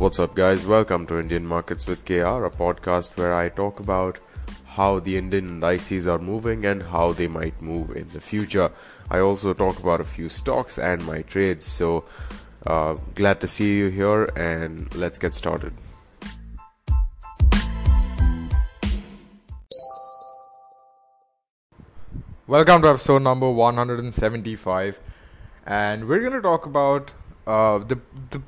What's up, guys? Welcome to Indian Markets with KR, a podcast where I talk about how the Indian indices are moving and how they might move in the future. I also talk about a few stocks and my trades. So, uh, glad to see you here, and let's get started. Welcome to episode number 175, and we're going to talk about uh, the the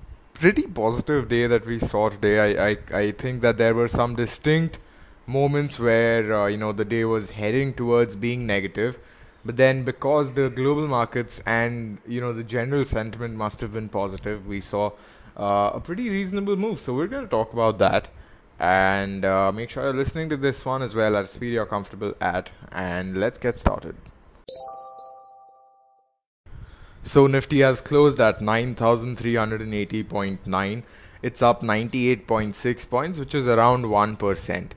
pretty positive day that we saw today. I, I, I think that there were some distinct moments where uh, you know the day was heading towards being negative, but then because the global markets and you know the general sentiment must have been positive, we saw uh, a pretty reasonable move. So we're going to talk about that and uh, make sure you're listening to this one as well at a speed you're comfortable at and let's get started so Nifty has closed at 9,380.9. It's up 98.6 points, which is around 1%.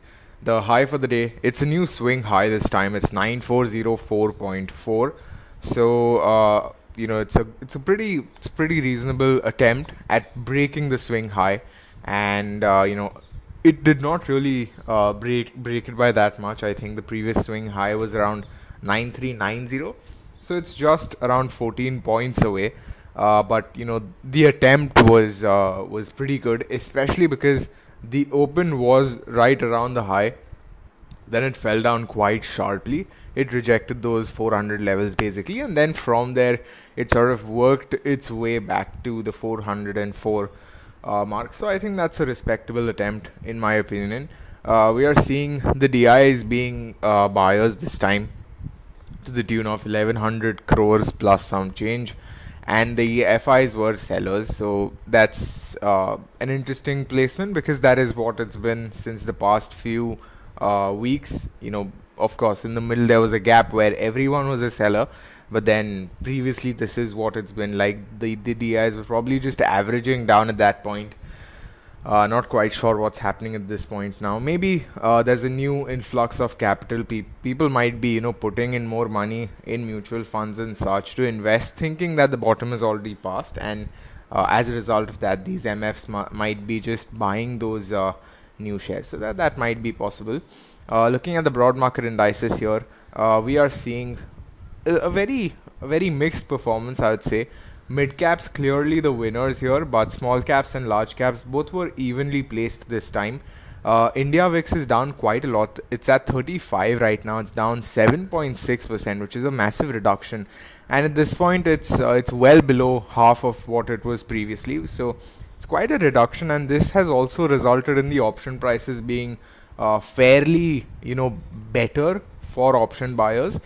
The high for the day, it's a new swing high this time. It's 9404.4. So uh, you know, it's a it's a pretty it's a pretty reasonable attempt at breaking the swing high, and uh, you know, it did not really uh, break break it by that much. I think the previous swing high was around 9390 so it's just around 14 points away. Uh, but you know the attempt was uh, was pretty good, especially because the open was right around the high. Then it fell down quite sharply. It rejected those 400 levels basically, and then from there it sort of worked its way back to the 404 uh, mark. So I think that's a respectable attempt in my opinion. Uh, we are seeing the DIs being uh, buyers this time to the tune of 1100 crores plus some change and the FIs were sellers. So that's uh, an interesting placement because that is what it's been since the past few uh, weeks. You know, of course, in the middle there was a gap where everyone was a seller, but then previously this is what it's been like. The the DIs were probably just averaging down at that point uh, not quite sure what's happening at this point now. Maybe uh, there's a new influx of capital. Pe- people might be, you know, putting in more money in mutual funds and such to invest, thinking that the bottom is already passed, and uh, as a result of that, these MFs m- might be just buying those uh, new shares. So that that might be possible. Uh, looking at the broad market indices here, uh, we are seeing a, a very a very mixed performance, I would say. Mid caps clearly the winners here, but small caps and large caps both were evenly placed this time. Uh, India VIX is down quite a lot. It's at 35 right now. It's down 7.6%, which is a massive reduction. And at this point, it's uh, it's well below half of what it was previously. So it's quite a reduction, and this has also resulted in the option prices being uh, fairly, you know, better for option buyers.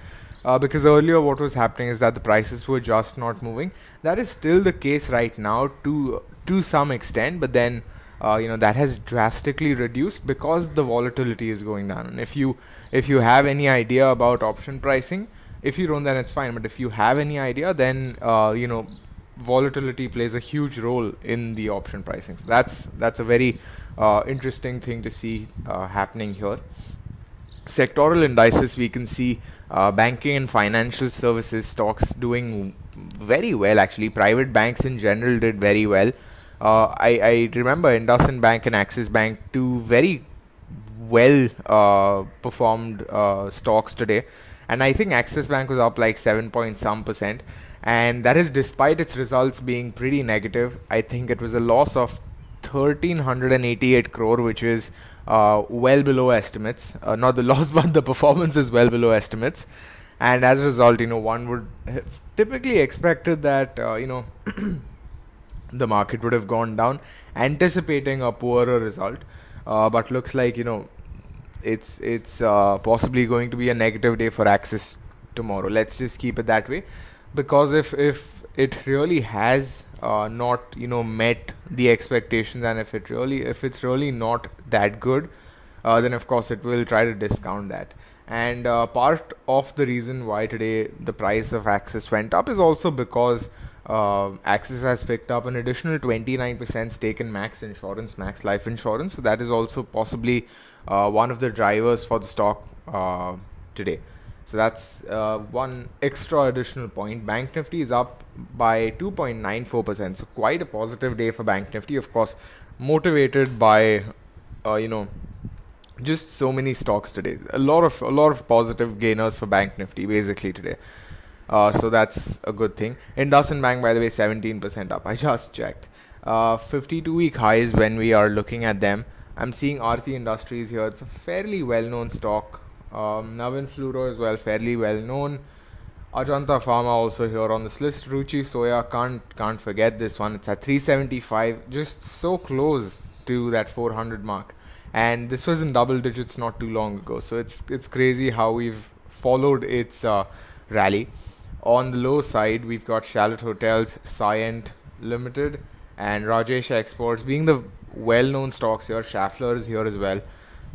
Uh, because earlier what was happening is that the prices were just not moving. That is still the case right now to to some extent, but then uh, you know that has drastically reduced because the volatility is going down. And if you if you have any idea about option pricing, if you don't, then it's fine. But if you have any idea, then uh, you know volatility plays a huge role in the option pricing. So that's that's a very uh, interesting thing to see uh, happening here sectoral indices, we can see uh, banking and financial services stocks doing very well. Actually, private banks in general did very well. Uh, I, I remember IndusInd Bank and Axis Bank, two very well uh, performed uh, stocks today. And I think Axis Bank was up like 7 point some percent. And that is despite its results being pretty negative. I think it was a loss of 1388 crore, which is uh, well below estimates. Uh, not the loss, but the performance is well below estimates. And as a result, you know, one would have typically expected that, uh, you know, the market would have gone down, anticipating a poorer result. Uh, but looks like, you know, it's it's uh, possibly going to be a negative day for Axis tomorrow. Let's just keep it that way, because if if it really has uh, not you know met the expectations and if it really if it's really not that good uh, then of course it will try to discount that and uh, part of the reason why today the price of Axis went up is also because uh, Axis has picked up an additional 29% stake in Max Insurance, Max Life Insurance. So that is also possibly uh, one of the drivers for the stock uh, today. So that's uh, one extra additional point. Bank Nifty is up by 2.94%. So quite a positive day for Bank Nifty. Of course, motivated by, uh, you know, just so many stocks today. A lot of a lot of positive gainers for Bank Nifty basically today. Uh, so that's a good thing. IndusInd Bank, by the way, 17% up. I just checked. Uh, 52 week highs when we are looking at them. I'm seeing Aarti Industries here. It's a fairly well known stock. Um, Navin Fluoro as well, fairly well known. Ajanta Pharma also here on this list. Ruchi Soya, can't can't forget this one. It's at 375, just so close to that 400 mark. And this was in double digits not too long ago. So it's it's crazy how we've followed its uh, rally. On the low side, we've got Chalet Hotels, Cyient Limited, and Rajesh Exports being the well-known stocks here. Schaeffler is here as well.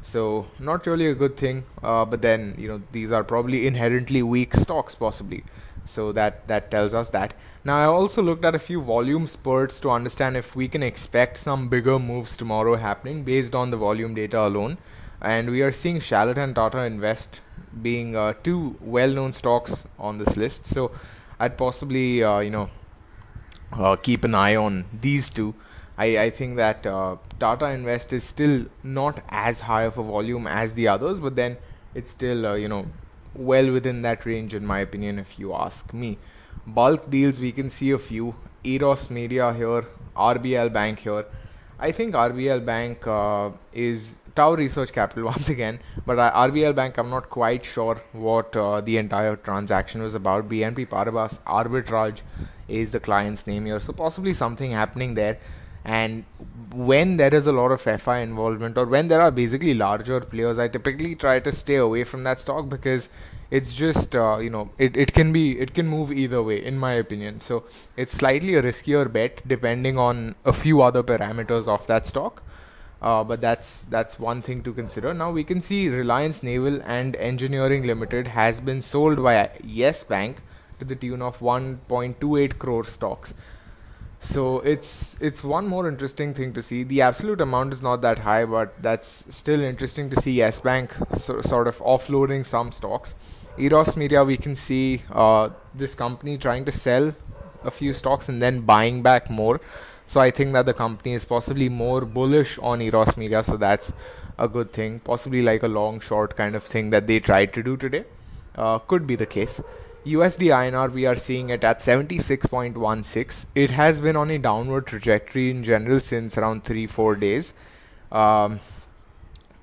So not really a good thing, uh, but then you know these are probably inherently weak stocks possibly. So that that tells us that. Now I also looked at a few volume spurts to understand if we can expect some bigger moves tomorrow happening based on the volume data alone. And we are seeing Chalet and Tata Invest being uh, two well-known stocks on this list. So I'd possibly uh, you know uh, keep an eye on these two I, I think that uh, Tata Invest is still not as high of a volume as the others, but then it's still uh, you know well within that range in my opinion, if you ask me. Bulk deals we can see a few. Eros Media here, RBL Bank here. I think RBL Bank uh, is Tower Research Capital once again, but RBL Bank I'm not quite sure what uh, the entire transaction was about. BNP Paribas Arbitrage is the client's name here, so possibly something happening there and when there is a lot of FI involvement or when there are basically larger players, I typically try to stay away from that stock because it's just uh, you know it, it can be it can move either way in my opinion. So it's slightly a riskier bet depending on a few other parameters of that stock. Uh, but that's that's one thing to consider. Now we can see Reliance Naval and Engineering Limited has been sold by Yes Bank to the tune of 1.28 crore stocks. So it's it's one more interesting thing to see. The absolute amount is not that high, but that's still interesting to see Yes Bank so, sort of offloading some stocks. Eros Media, we can see uh, this company trying to sell a few stocks and then buying back more. So I think that the company is possibly more bullish on Eros Media, so that's a good thing. Possibly like a long short kind of thing that they tried to do today. Uh, could be the case. USD INR we are seeing it at 76.16. It has been on a downward trajectory in general since around 3-4 days. Um,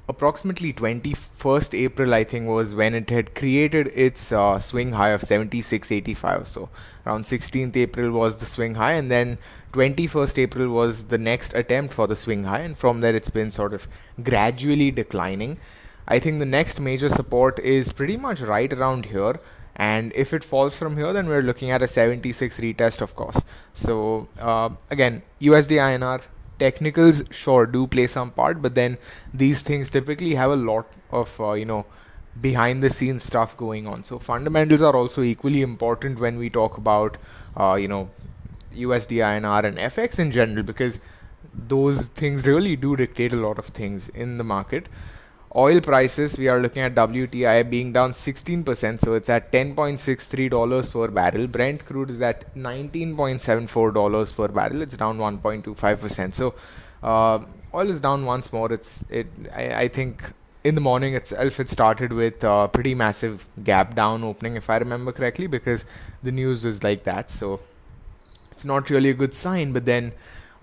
approximately 21st April I think was when it had created its uh, swing high of 76.85 so around 16th April was the swing high and then 21st April was the next attempt for the swing high and from there it's been sort of gradually declining I think the next major support is pretty much right around here and if it falls from here then we're looking at a 76 retest of course. So uh, again USD INR technicals sure do play some part but then these things typically have a lot of uh, you know behind the scenes stuff going on. So fundamentals are also equally important when we talk about uh, you know USD INR and FX in general because those things really do dictate a lot of things in the market Oil prices, we are looking at WTI being down 16%, so it's at $10.63 per barrel. Brent crude is at $19.74 per barrel. It's down 1.25%. So uh, oil is down once more. It's it. I, I, think in the morning itself it started with a pretty massive gap down opening, if I remember correctly, because the news is like that. So it's not really a good sign. But then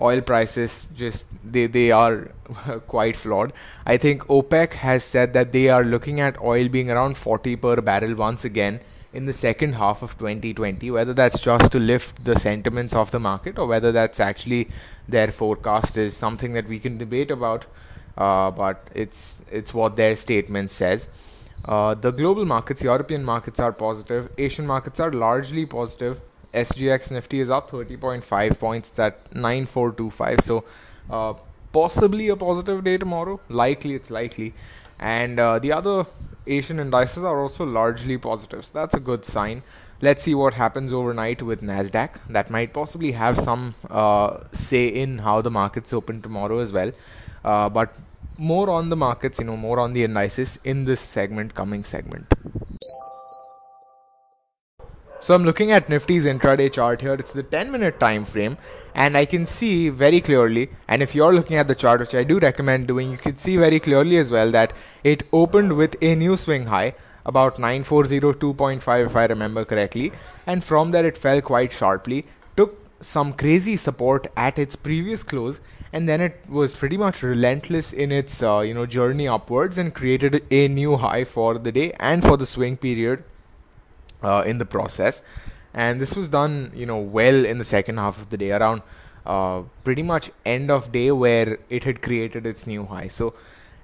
oil prices just they they are quite flawed. I think OPEC has said that they are looking at oil being around 40 per barrel once again in the second half of 2020 whether that's just to lift the sentiments of the market or whether that's actually their forecast is something that we can debate about uh, but it's it's what their statement says uh, the global markets European markets are positive Asian markets are largely positive SGX Nifty is up 30.5 points. At 9425. So uh, possibly a positive day tomorrow. Likely, it's likely. And uh, the other Asian indices are also largely positive. So that's a good sign. Let's see what happens overnight with Nasdaq. That might possibly have some uh, say in how the markets open tomorrow as well. Uh, but more on the markets, you know, more on the indices in this segment, coming segment. So I'm looking at Nifty's intraday chart here. It's the 10 minute time frame and I can see very clearly and if you're looking at the chart which I do recommend doing you can see very clearly as well that it opened with a new swing high about 9402.5 if I remember correctly and from there it fell quite sharply took some crazy support at its previous close and then it was pretty much relentless in its uh, you know journey upwards and created a new high for the day and for the swing period uh, in the process. And this was done, you know, well in the second half of the day, around uh, pretty much end of day where it had created its new high. So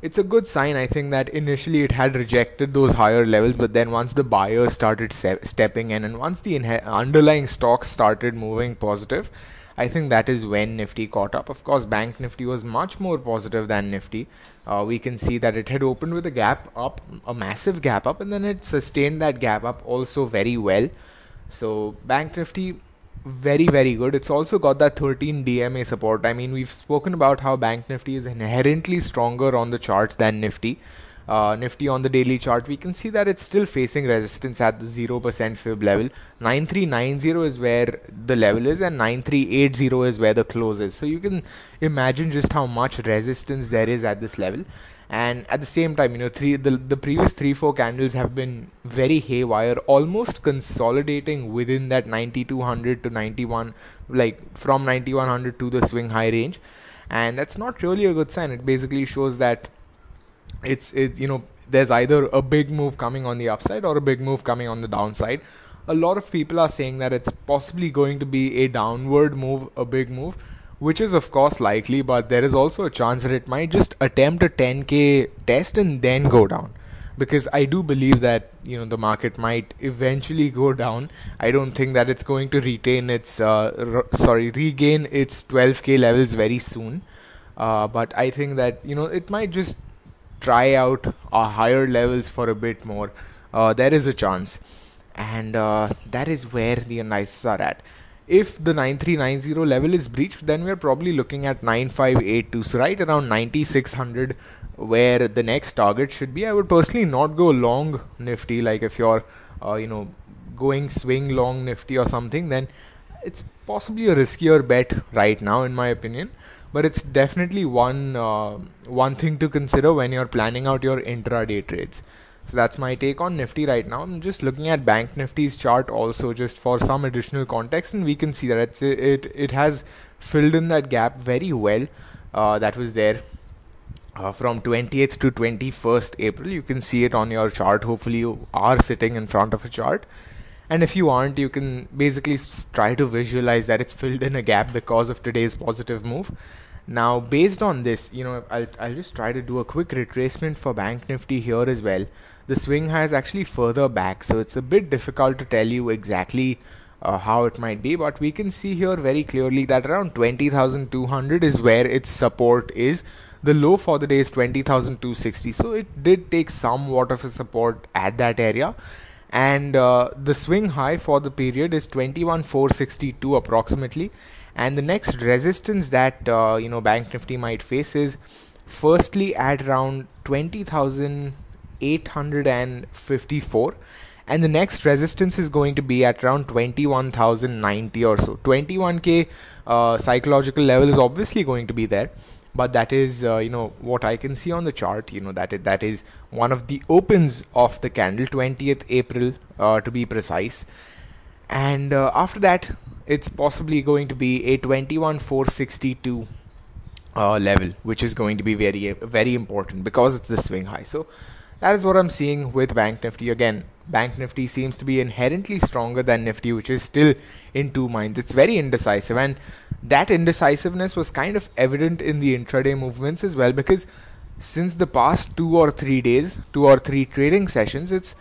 it's a good sign, I think, that initially it had rejected those higher levels, but then once the buyers started se- stepping in and once the underlying stocks started moving positive, I think that is when Nifty caught up. Of course, Bank Nifty was much more positive than Nifty. Uh, we can see that it had opened with a gap up, a massive gap up, and then it sustained that gap up also very well. So, Bank Nifty, very, very good. It's also got that 13 DMA support. I mean, we've spoken about how Bank Nifty is inherently stronger on the charts than Nifty uh, Nifty on the daily chart, we can see that it's still facing resistance at the 0% fib level. 9390 is where the level is, and 9380 is where the close is. So you can imagine just how much resistance there is at this level. And at the same time, you know, three the, the previous three four candles have been very haywire, almost consolidating within that 9200 to 91, like from 9100 to the swing high range, and that's not really a good sign. It basically shows that it's it, you know there's either a big move coming on the upside or a big move coming on the downside. A lot of people are saying that it's possibly going to be a downward move, a big move, which is of course likely, but there is also a chance that it might just attempt a 10k test and then go down. Because I do believe that you know the market might eventually go down. I don't think that it's going to retain its uh, r- sorry regain its 12k levels very soon. Uh, but I think that you know it might just try out uh, higher levels for a bit more, uh, there is a chance. And uh, that is where the analysis are at. If the 9390 level is breached, then we're probably looking at 9582. So right around 9600 where the next target should be. I would personally not go long Nifty. Like if you're, uh, you know, going swing long Nifty or something, then it's possibly a riskier bet right now, in my opinion but it's definitely one uh, one thing to consider when you're planning out your intraday trades. So that's my take on Nifty right now. I'm just looking at Bank Nifty's chart also just for some additional context, and we can see that it's, it it has filled in that gap very well. Uh, that was there uh, from 20th to 21st April. You can see it on your chart. Hopefully, you are sitting in front of a chart. And if you aren't, you can basically try to visualize that it's filled in a gap because of today's positive move. Now, based on this, you know, I'll, I'll just try to do a quick retracement for Bank Nifty here as well. The swing has actually further back, so it's a bit difficult to tell you exactly uh, how it might be, but we can see here very clearly that around 20,200 is where its support is. The low for the day is 20,260, so it did take somewhat of a support at that area. And uh, the swing high for the period is 21,462 approximately and the next resistance that uh, you know Bank Nifty might face is firstly at around 20,854 and the next resistance is going to be at around 21,090 or so. 21k uh, psychological level is obviously going to be there. But that is uh, you know what I can see on the chart you know that is, that is one of the opens of the candle 20th April uh, to be precise and uh, after that it's possibly going to be a 21462 uh, level which is going to be very very important because it's the swing high. So that is what I'm seeing with Bank Nifty. Again Bank Nifty seems to be inherently stronger than Nifty which is still in two minds. It's very indecisive and that indecisiveness was kind of evident in the intraday movements as well because since the past two or three days two or three trading sessions it's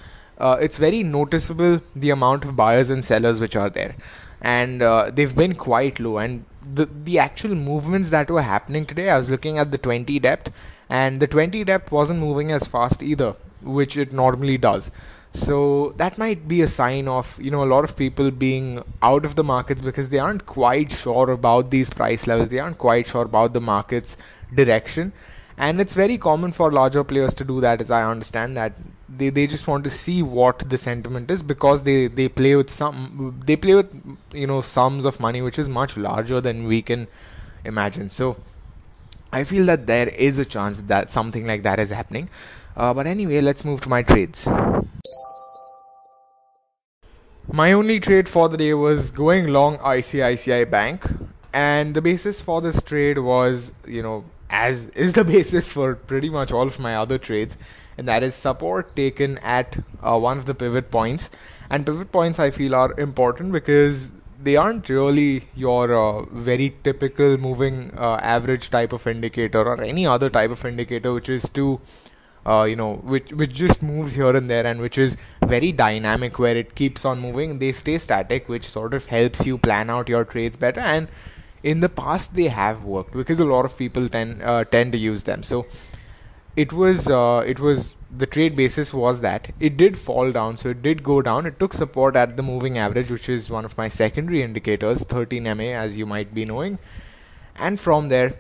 uh, it's very noticeable the amount of buyers and sellers which are there. And uh, they've been quite low. And the the actual movements that were happening today I was looking at the 20 depth and the 20 depth wasn't moving as fast either which it normally does. So that might be a sign of you know a lot of people being out of the markets because they aren't quite sure about these price levels. They aren't quite sure about the market's direction and it's very common for larger players to do that as i understand that. They, they just want to see what the sentiment is because they, they play with some they play with you know sums of money which is much larger than we can imagine. So i feel that there is a chance that something like that is happening. Uh, but anyway let's move to my trades. My only trade for the day was going long ICICI Bank, and the basis for this trade was, you know, as is the basis for pretty much all of my other trades, and that is support taken at uh, one of the pivot points. And pivot points I feel are important because they aren't really your uh, very typical moving uh, average type of indicator or any other type of indicator which is too uh, you know, which which just moves here and there and which is very dynamic where it keeps on moving. They stay static, which sort of helps you plan out your trades better. And in the past, they have worked because a lot of people tend uh, tend to use them. So it was uh, it was the trade basis was that it did fall down, so it did go down. It took support at the moving average, which is one of my secondary indicators, 13 MA, as you might be knowing. And from there,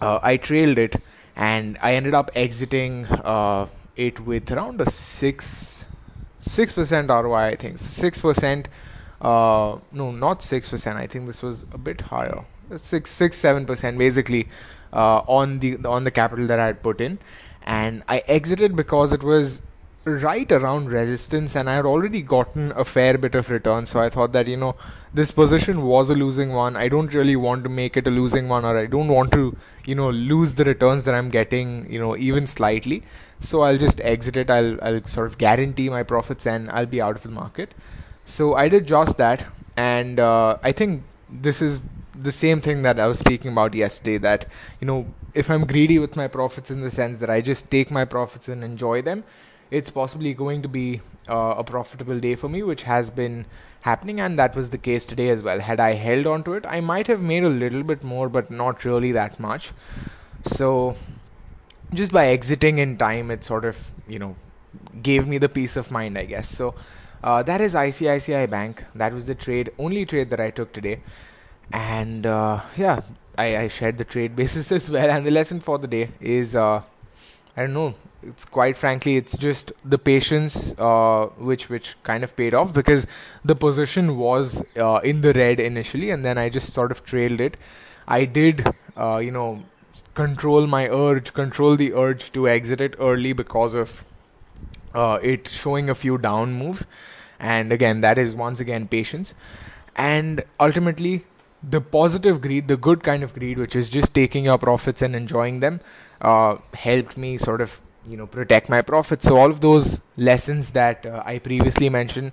uh, I trailed it and I ended up exiting uh, it with around a six six percent ROI. I think six percent. Uh, no, not six percent. I think this was a bit higher. Six six seven percent basically uh, on the on the capital that I had put in, and I exited because it was right around resistance and I had already gotten a fair bit of return. So I thought that you know this position was a losing one. I don't really want to make it a losing one or I don't want to you know lose the returns that I'm getting you know even slightly. So I'll just exit it. I'll, I'll sort of guarantee my profits and I'll be out of the market so I did just that and uh, I think this is the same thing that I was speaking about yesterday that you know if I'm greedy with my profits in the sense that I just take my profits and enjoy them it's possibly going to be uh, a profitable day for me, which has been happening, and that was the case today as well. Had I held on to it, I might have made a little bit more, but not really that much. So, just by exiting in time, it sort of, you know, gave me the peace of mind, I guess. So, uh, that is ICICI Bank. That was the trade, only trade that I took today. And uh, yeah, I, I, shared the trade basis as well. And the lesson for the day is uh, I don't know. It's quite frankly, it's just the patience uh, which which kind of paid off because the position was uh, in the red initially, and then I just sort of trailed it. I did, uh, you know, control my urge, control the urge to exit it early because of uh, it showing a few down moves, and again, that is once again patience, and ultimately the positive greed, the good kind of greed, which is just taking your profits and enjoying them, uh, helped me sort of you know protect my profits. So all of those lessons that uh, I previously mentioned,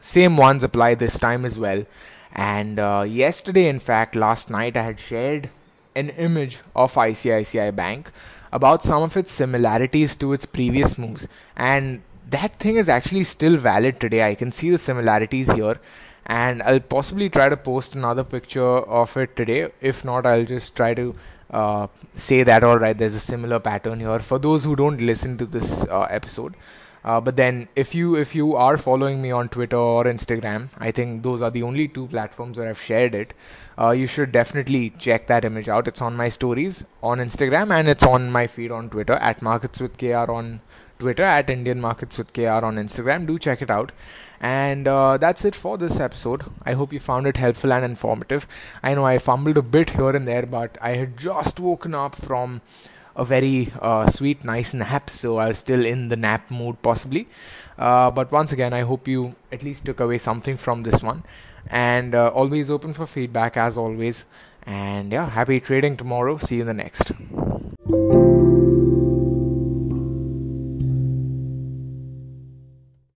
same ones apply this time as well. And uh, yesterday, in fact, last night, I had shared an image of ICICI Bank about some of its similarities to its previous moves, and that thing is actually still valid today. I can see the similarities here and I'll possibly try to post another picture of it today. If not, I'll just try to uh, say that all right there's a similar pattern here for those who don't listen to this uh, episode uh, but then if you if you are following me on Twitter or Instagram, I think those are the only two platforms where I've shared it. Uh, you should definitely check that image out. It's on my stories on Instagram and it's on my feed on Twitter at Markets with KR on Twitter at Indian Markets with KR on Instagram. Do check it out. And uh, that's it for this episode. I hope you found it helpful and informative. I know I fumbled a bit here and there, but I had just woken up from a very uh, sweet, nice nap, so I was still in the nap mood possibly. Uh, but once again, I hope you at least took away something from this one. And uh, always open for feedback as always. And yeah, happy trading tomorrow. See you in the next.